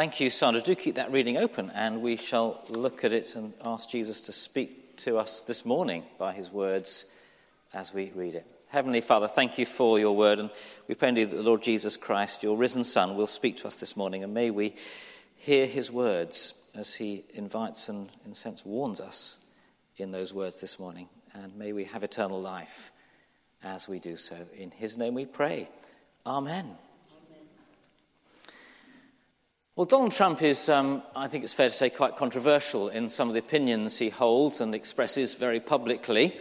Thank you, Sandra. Do keep that reading open, and we shall look at it and ask Jesus to speak to us this morning by his words as we read it. Heavenly Father, thank you for your word, and we pray that the Lord Jesus Christ, your risen Son, will speak to us this morning, and may we hear his words as he invites and, in a sense, warns us in those words this morning. And may we have eternal life as we do so. In his name we pray. Amen. Well, Donald Trump is, um, I think it's fair to say, quite controversial in some of the opinions he holds and expresses very publicly.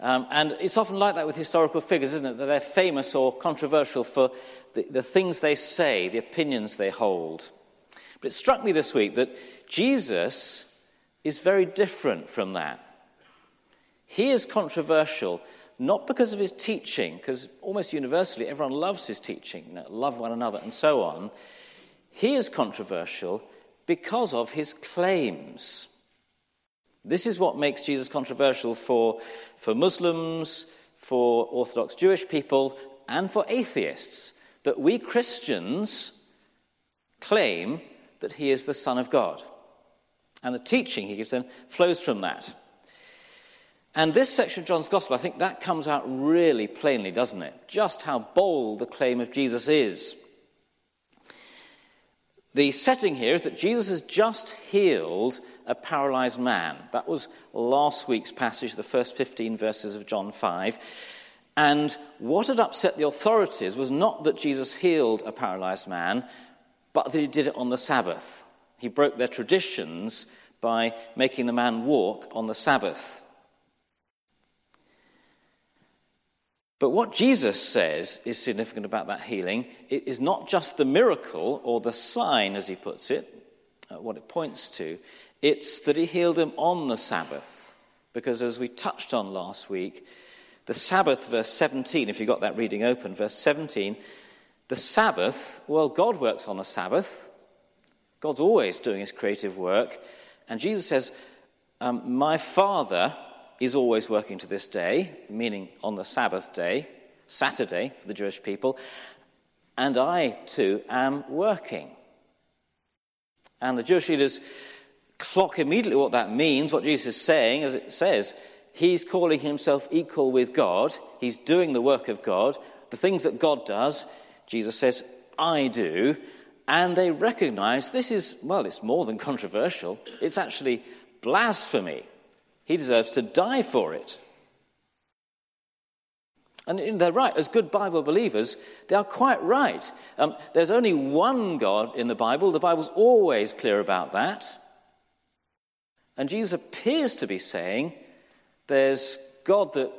Um, and it's often like that with historical figures, isn't it? That they're famous or controversial for the, the things they say, the opinions they hold. But it struck me this week that Jesus is very different from that. He is controversial not because of his teaching, because almost universally everyone loves his teaching, you know, love one another, and so on. He is controversial because of his claims. This is what makes Jesus controversial for, for Muslims, for Orthodox Jewish people, and for atheists. That we Christians claim that he is the Son of God. And the teaching he gives them flows from that. And this section of John's Gospel, I think that comes out really plainly, doesn't it? Just how bold the claim of Jesus is. The setting here is that Jesus has just healed a paralyzed man. That was last week's passage, the first 15 verses of John 5. And what had upset the authorities was not that Jesus healed a paralyzed man, but that he did it on the Sabbath. He broke their traditions by making the man walk on the Sabbath. But what Jesus says is significant about that healing. It is not just the miracle or the sign, as he puts it, uh, what it points to. It's that he healed him on the Sabbath. Because as we touched on last week, the Sabbath, verse 17, if you got that reading open, verse 17, the Sabbath, well, God works on the Sabbath. God's always doing his creative work. And Jesus says, um, My Father is always working to this day, meaning on the Sabbath day, Saturday for the Jewish people, and I too am working. And the Jewish leaders clock immediately what that means, what Jesus is saying, as it says, he's calling himself equal with God, he's doing the work of God, the things that God does, Jesus says, I do. And they recognize this is, well, it's more than controversial, it's actually blasphemy. He deserves to die for it. And they're right. As good Bible believers, they are quite right. Um, there's only one God in the Bible. The Bible's always clear about that. And Jesus appears to be saying there's God that,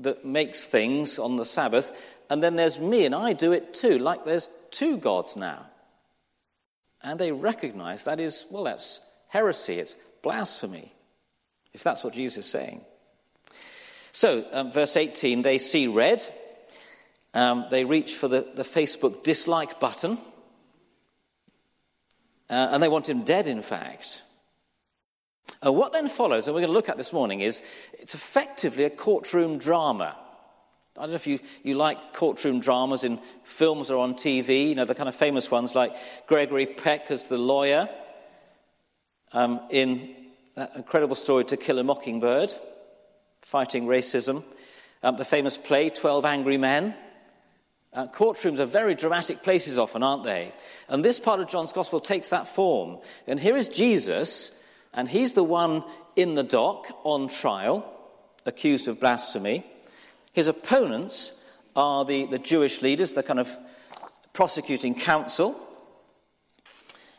that makes things on the Sabbath, and then there's me, and I do it too, like there's two gods now. And they recognize that is, well, that's heresy, it's blasphemy if that's what Jesus is saying. So, um, verse 18, they see red. Um, they reach for the, the Facebook dislike button. Uh, and they want him dead, in fact. Uh, what then follows, and we're going to look at this morning, is it's effectively a courtroom drama. I don't know if you, you like courtroom dramas in films or on TV, you know, the kind of famous ones like Gregory Peck as the lawyer um, in that incredible story, To Kill a Mockingbird, fighting racism. Um, the famous play, 12 Angry Men. Uh, courtrooms are very dramatic places often, aren't they? And this part of John's Gospel takes that form. And here is Jesus, and he's the one in the dock on trial, accused of blasphemy. His opponents are the, the Jewish leaders, the kind of prosecuting counsel.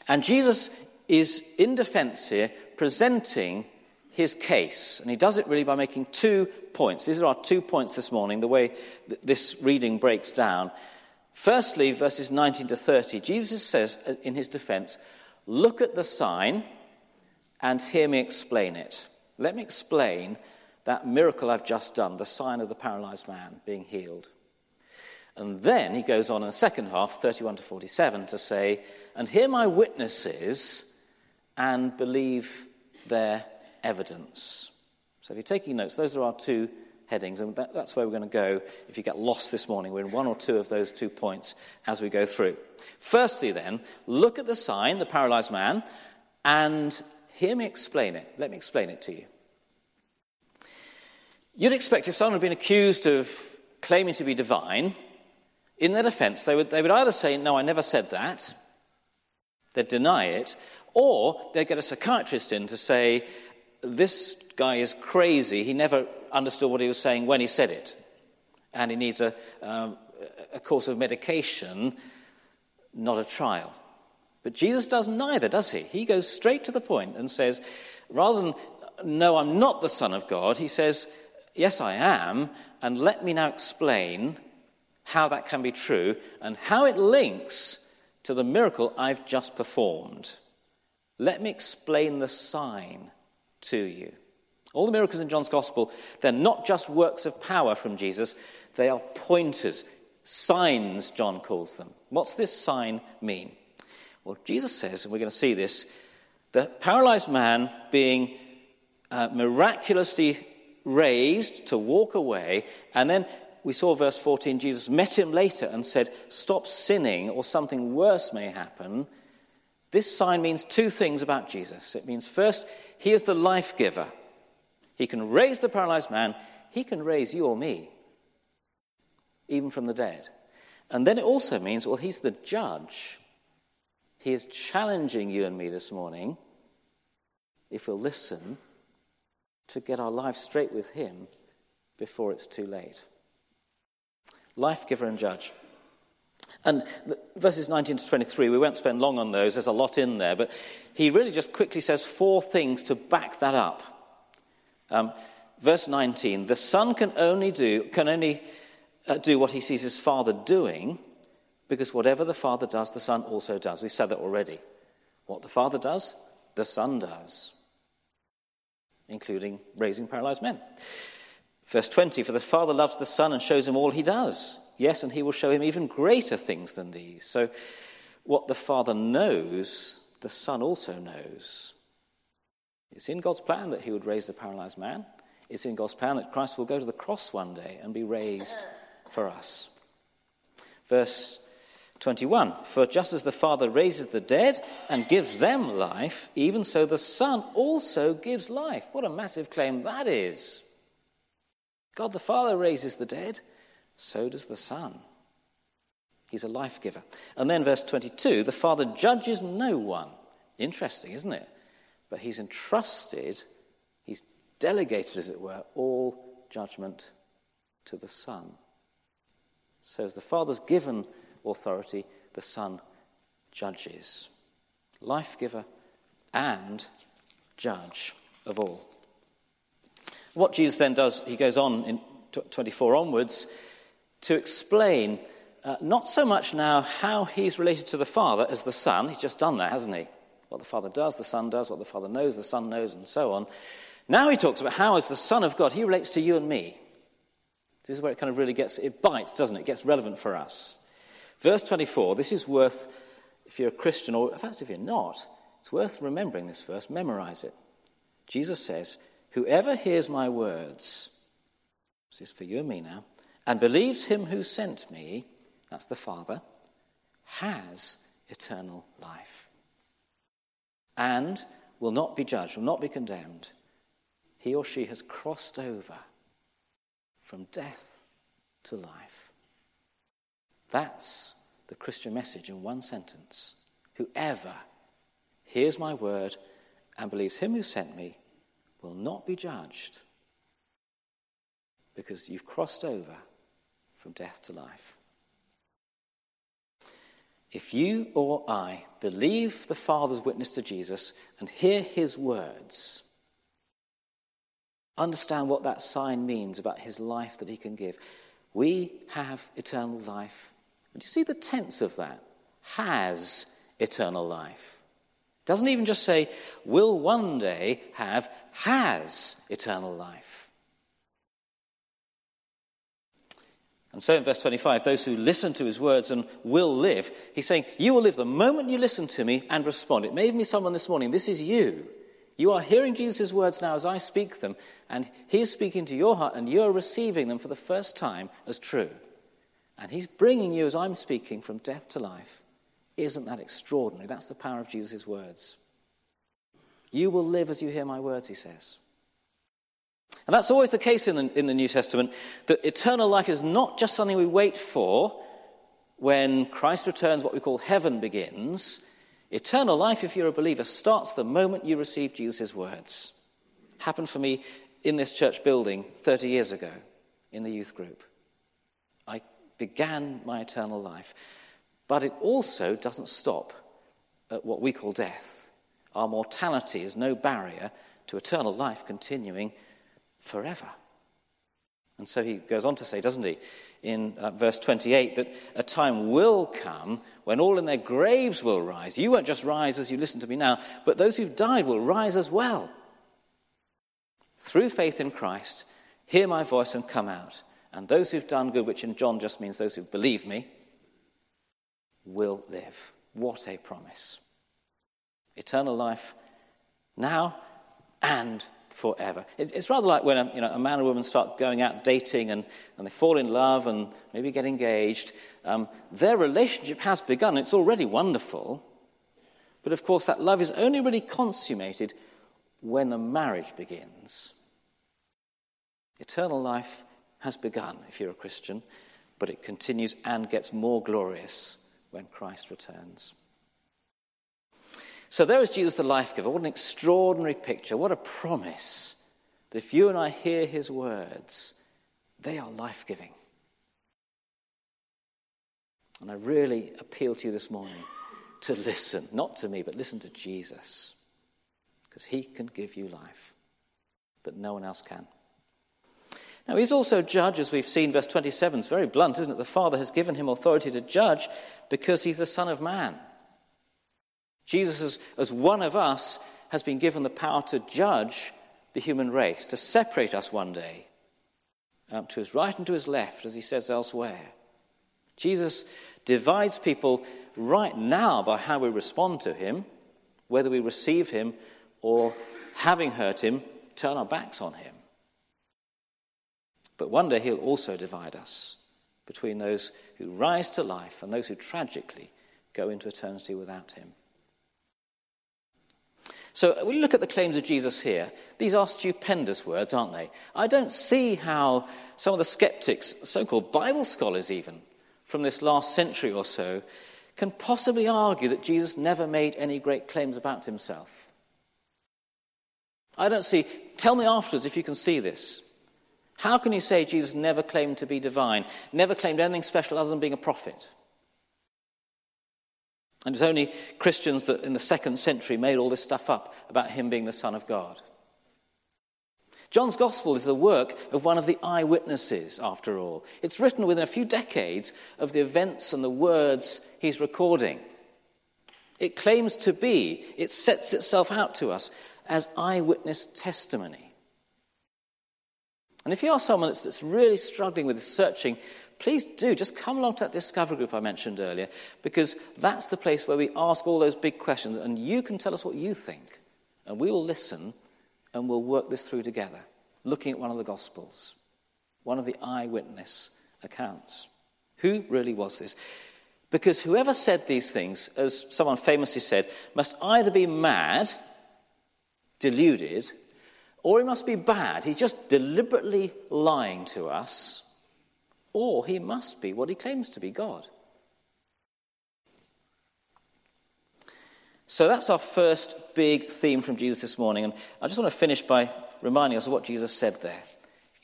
And Jesus is in defense here, presenting his case. And he does it really by making two points. These are our two points this morning, the way this reading breaks down. Firstly, verses 19 to 30, Jesus says uh, in his defense, Look at the sign and hear me explain it. Let me explain that miracle I've just done, the sign of the paralyzed man being healed. And then he goes on in the second half, 31 to 47, to say, And hear my witnesses and believe their evidence. So if you're taking notes, those are our two headings, and that, that's where we're going to go if you get lost this morning. We're in one or two of those two points as we go through. Firstly, then, look at the sign, the paralyzed man, and hear me explain it. Let me explain it to you. You'd expect if someone had been accused of claiming to be divine, in their defense, they would, they would either say, No, I never said that, they'd deny it, or they'd get a psychiatrist in to say, This guy is crazy, he never understood what he was saying when he said it, and he needs a, um, a course of medication, not a trial. But Jesus does neither, does he? He goes straight to the point and says, rather than, no, I'm not the Son of God, he says, yes, I am, and let me now explain how that can be true and how it links to the miracle I've just performed. Let me explain the sign to you. All the miracles in John's Gospel, they're not just works of power from Jesus, they are pointers, signs, John calls them. What's this sign mean? Well, Jesus says, and we're going to see this, the paralyzed man being uh, miraculously raised to walk away, and then we saw verse 14, Jesus met him later and said, Stop sinning, or something worse may happen. This sign means two things about Jesus. It means, first, he is the life giver. He can raise the paralyzed man, he can raise you or me, even from the dead. And then it also means, well, he's the judge. He is challenging you and me this morning, if we'll listen, to get our lives straight with Him before it's too late. Life giver and judge. And verses 19 to 23, we won't spend long on those, there's a lot in there, but he really just quickly says four things to back that up. Um, verse 19 the son can only do, can only uh, do what he sees his father doing, because whatever the Father does, the Son also does. We've said that already. What the Father does, the Son does, including raising paralyzed men. Verse 20 For the Father loves the Son and shows him all he does. Yes, and he will show him even greater things than these. So, what the Father knows, the Son also knows. It's in God's plan that he would raise the paralyzed man. It's in God's plan that Christ will go to the cross one day and be raised for us. Verse 21 For just as the Father raises the dead and gives them life, even so the Son also gives life. What a massive claim that is! God the Father raises the dead, so does the Son. He's a life giver. And then, verse 22 the Father judges no one. Interesting, isn't it? But he's entrusted, he's delegated, as it were, all judgment to the Son. So, as the Father's given authority, the Son judges. Life giver and judge of all. What Jesus then does, he goes on in 24 onwards to explain uh, not so much now how he's related to the Father as the Son. He's just done that, hasn't he? What the Father does, the Son does. What the Father knows, the Son knows, and so on. Now he talks about how, as the Son of God, he relates to you and me. This is where it kind of really gets, it bites, doesn't it? It gets relevant for us. Verse 24, this is worth, if you're a Christian, or in fact, if you're not, it's worth remembering this verse, memorize it. Jesus says, Whoever hears my words, this is for you and me now, and believes him who sent me, that's the Father, has eternal life and will not be judged, will not be condemned. He or she has crossed over from death to life. That's the Christian message in one sentence. Whoever hears my word and believes him who sent me will not be judged because you've crossed over from death to life. If you or I believe the Father's witness to Jesus and hear his words, understand what that sign means about his life that he can give, we have eternal life do you see the tense of that? Has eternal life. It Doesn't even just say, will one day have, has eternal life. And so in verse 25, those who listen to his words and will live, he's saying, You will live the moment you listen to me and respond. It may even be someone this morning, this is you. You are hearing Jesus' words now as I speak them, and He is speaking to your heart, and you're receiving them for the first time as true. And He's bringing you, as I'm speaking, from death to life. Isn't that extraordinary? That's the power of Jesus' words. You will live as you hear my words, He says. And that's always the case in the, in the New Testament that eternal life is not just something we wait for when Christ returns, what we call heaven begins. Eternal life, if you're a believer, starts the moment you receive Jesus' words. Happened for me in this church building 30 years ago in the youth group. I began my eternal life. But it also doesn't stop at what we call death. Our mortality is no barrier to eternal life continuing forever. And so he goes on to say, doesn't he, in uh, verse 28, that a time will come when all in their graves will rise. You won't just rise as you listen to me now, but those who've died will rise as well. Through faith in Christ, hear my voice and come out. And those who've done good, which in John just means those who believe me, will live. What a promise! Eternal life now and forever. It's, it's rather like when a, you know, a man and woman start going out dating and, and they fall in love and maybe get engaged. Um, their relationship has begun. It's already wonderful. But of course, that love is only really consummated when the marriage begins. Eternal life has begun if you're a Christian, but it continues and gets more glorious when Christ returns. So there is Jesus the life giver. What an extraordinary picture. What a promise that if you and I hear his words, they are life giving. And I really appeal to you this morning to listen, not to me, but listen to Jesus, because he can give you life that no one else can. Now, he's also judge, as we've seen, verse 27 is very blunt, isn't it? The Father has given him authority to judge because he's the Son of Man. Jesus, as, as one of us, has been given the power to judge the human race, to separate us one day um, to his right and to his left, as he says elsewhere. Jesus divides people right now by how we respond to him, whether we receive him or, having hurt him, turn our backs on him. But one day he'll also divide us between those who rise to life and those who tragically go into eternity without him. So we look at the claims of Jesus here. These are stupendous words, aren't they? I don't see how some of the skeptics, so called Bible scholars even, from this last century or so, can possibly argue that Jesus never made any great claims about himself. I don't see. Tell me afterwards if you can see this. How can you say Jesus never claimed to be divine, never claimed anything special other than being a prophet? And it's only Christians that in the second century made all this stuff up about him being the Son of God. John's Gospel is the work of one of the eyewitnesses, after all. It's written within a few decades of the events and the words he's recording. It claims to be, it sets itself out to us as eyewitness testimony. And if you are someone that's, really struggling with searching, please do just come along to that discovery group I mentioned earlier, because that's the place where we ask all those big questions, and you can tell us what you think. And we will listen and we'll work this through together, looking at one of the Gospels, one of the eyewitness accounts. Who really was this? Because whoever said these things, as someone famously said, must either be mad, deluded, or he must be bad. He's just deliberately lying to us, or he must be what he claims to be God. So that's our first big theme from Jesus this morning. And I just want to finish by reminding us of what Jesus said there.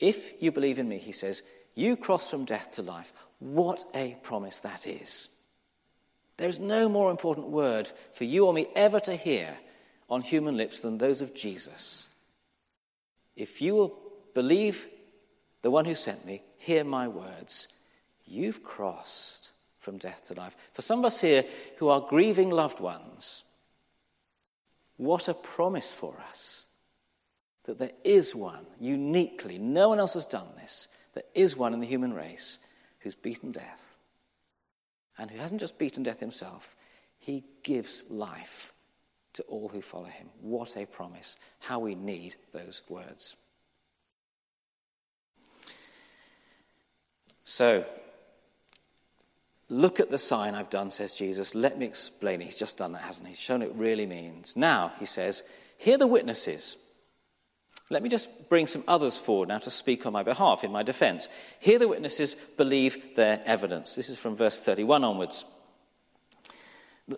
If you believe in me, he says, you cross from death to life. What a promise that is. There is no more important word for you or me ever to hear on human lips than those of Jesus. If you will believe the one who sent me, hear my words, you've crossed from death to life. For some of us here who are grieving loved ones, what a promise for us that there is one uniquely, no one else has done this, there is one in the human race who's beaten death. And who hasn't just beaten death himself, he gives life to all who follow him. What a promise. How we need those words. So, look at the sign I've done, says Jesus. Let me explain it. He's just done that, hasn't he? He's shown it really means. Now, he says, hear the witnesses. Let me just bring some others forward now to speak on my behalf in my defense. Here the witnesses believe their evidence. This is from verse 31 onwards.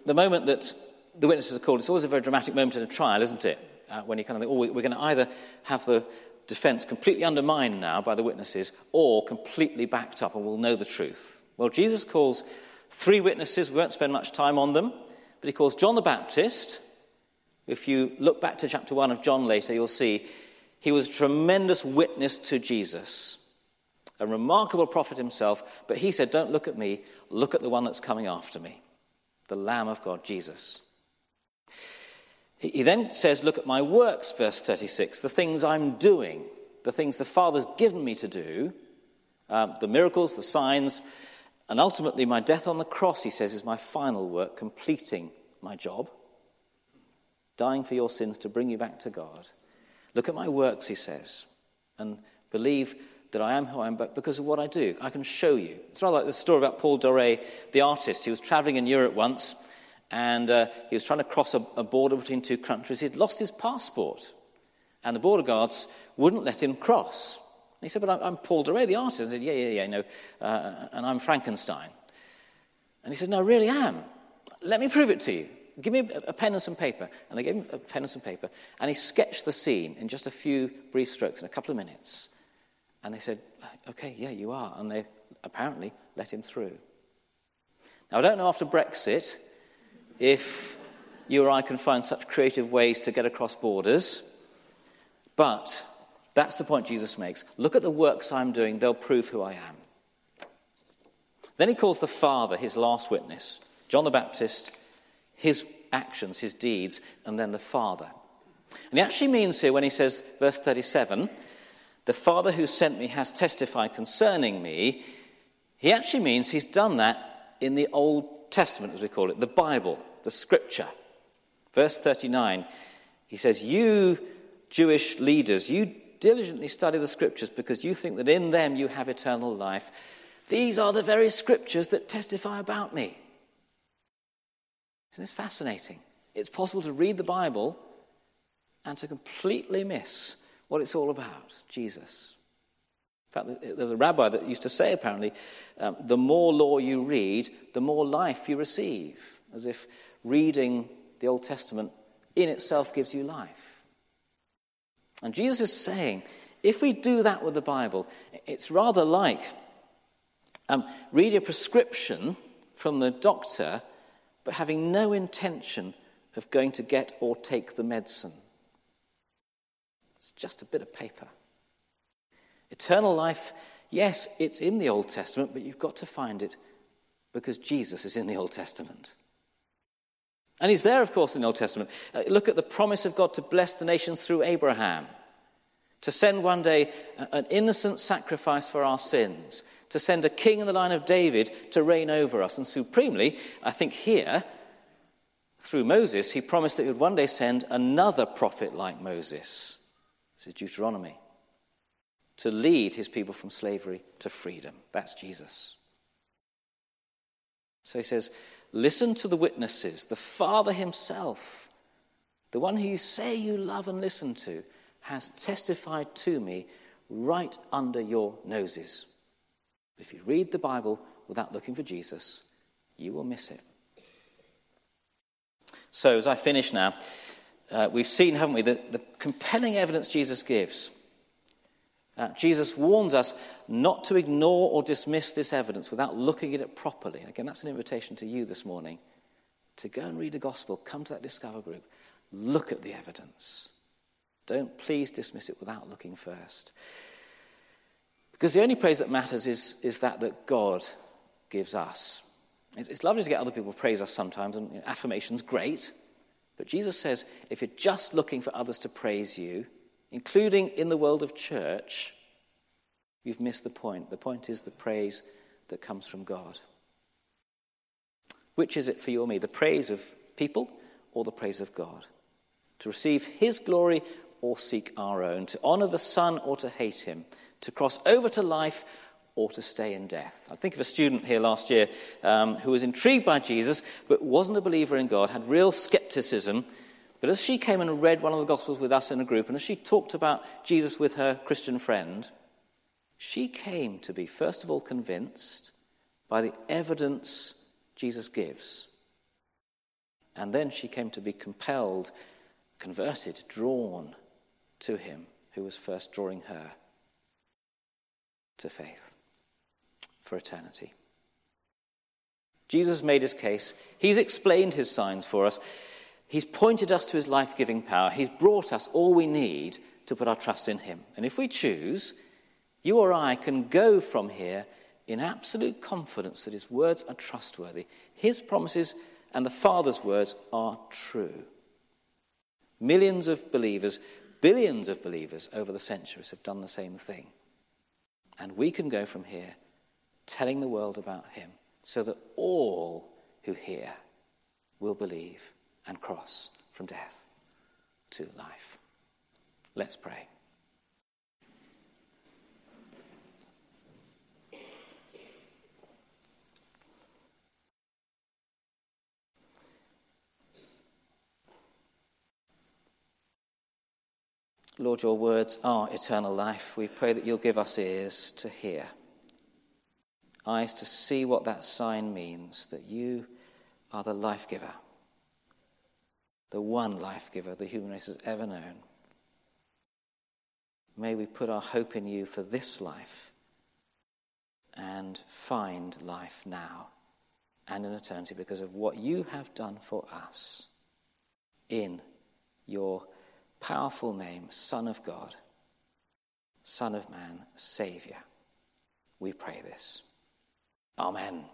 The moment that the witnesses are called, it's always a very dramatic moment in a trial, isn't it? Uh, when you kind of think, oh, we're going to either have the defense completely undermined now by the witnesses or completely backed up and we'll know the truth. Well, Jesus calls three witnesses. We won't spend much time on them, but he calls John the Baptist. If you look back to chapter 1 of John later, you'll see he was a tremendous witness to Jesus, a remarkable prophet himself, but he said, Don't look at me, look at the one that's coming after me, the Lamb of God, Jesus. He then says, Look at my works, verse 36, the things I'm doing, the things the Father's given me to do, um, the miracles, the signs, and ultimately my death on the cross, he says, is my final work, completing my job, dying for your sins to bring you back to God. Look at my works, he says, and believe that I am who I am, but because of what I do. I can show you. It's rather like the story about Paul Dore, the artist. He was traveling in Europe once, and uh, he was trying to cross a, a border between two countries. He'd lost his passport, and the border guards wouldn't let him cross. And he said, But I'm, Paul Dore, the artist. I said, Yeah, yeah, yeah, no, uh, and I'm Frankenstein. And he said, No, I really am. Let me prove it to you. Give me a, a pen and some paper. And they gave him a pen and some paper. And he sketched the scene in just a few brief strokes in a couple of minutes. And they said, Okay, yeah, you are. And they apparently let him through. Now, I don't know after Brexit if you or I can find such creative ways to get across borders, but that's the point Jesus makes. Look at the works I'm doing, they'll prove who I am. Then he calls the Father his last witness. John the Baptist his actions, his deeds, and then the Father. And he actually means here when he says, verse 37, the Father who sent me has testified concerning me, he actually means he's done that in the Old Testament, as we call it, the Bible, the Scripture. Verse 39, he says, You Jewish leaders, you diligently study the Scriptures because you think that in them you have eternal life. These are the very Scriptures that testify about me. Isn't this fascinating? It's possible to read the Bible and to completely miss what it's all about Jesus. In fact, there was a rabbi that used to say, apparently, um, the more law you read, the more life you receive, as if reading the Old Testament in itself gives you life. And Jesus is saying, if we do that with the Bible, it's rather like um, reading a prescription from the doctor but having no intention of going to get or take the medicine. It's just a bit of paper. Eternal life, yes, it's in the Old Testament, but you've got to find it because Jesus is in the Old Testament. And he's there, of course, in the Old Testament. Uh, look at the promise of God to bless the nations through Abraham, to send one day an innocent sacrifice for our sins, to send a king in the line of David to reign over us. And supremely, I think here, through Moses, he promised that he would one day send another prophet like Moses. This is Deuteronomy. To lead his people from slavery to freedom. That's Jesus. So he says, Listen to the witnesses, the Father himself, the one who you say you love and listen to, has testified to me right under your noses. If you read the Bible without looking for Jesus, you will miss it. So, as I finish now, uh, we've seen, haven't we, the, the compelling evidence Jesus gives. Uh, Jesus warns us not to ignore or dismiss this evidence without looking at it properly. Again, that's an invitation to you this morning to go and read the gospel, come to that Discover group, look at the evidence. Don't please dismiss it without looking first. Because the only praise that matters is, is that that God gives us. It's, it's lovely to get other people praise us sometimes, and you know, affirmation's great. But Jesus says if you're just looking for others to praise you, including in the world of church, you've missed the point. The point is the praise that comes from God. Which is it for you or me? The praise of people or the praise of God, to receive His glory or seek our own, to honor the Son or to hate Him, to cross over to life or to stay in death. I think of a student here last year um, who was intrigued by Jesus but wasn't a believer in God, had real skepticism. But as she came and read one of the Gospels with us in a group, and as she talked about Jesus with her Christian friend, she came to be, first of all, convinced by the evidence Jesus gives. And then she came to be compelled, converted, drawn to him who was first drawing her to faith for eternity. Jesus made his case. He's explained his signs for us. He's pointed us to his life giving power. He's brought us all we need to put our trust in him. And if we choose, you or I can go from here in absolute confidence that his words are trustworthy. His promises and the Father's words are true. Millions of believers, billions of believers over the centuries have done the same thing. And we can go from here telling the world about him so that all who hear will believe and cross from death to life. Let's pray. Lord, your words are eternal life. We pray that you'll give us ears to hear eyes to see what that sign means that you are the life giver, the one life giver the human race has ever known. May we put our hope in you for this life and find life now and in eternity because of what you have done for us in your powerful name, Son of God, Son of Man, Saviour. We pray this. Amen.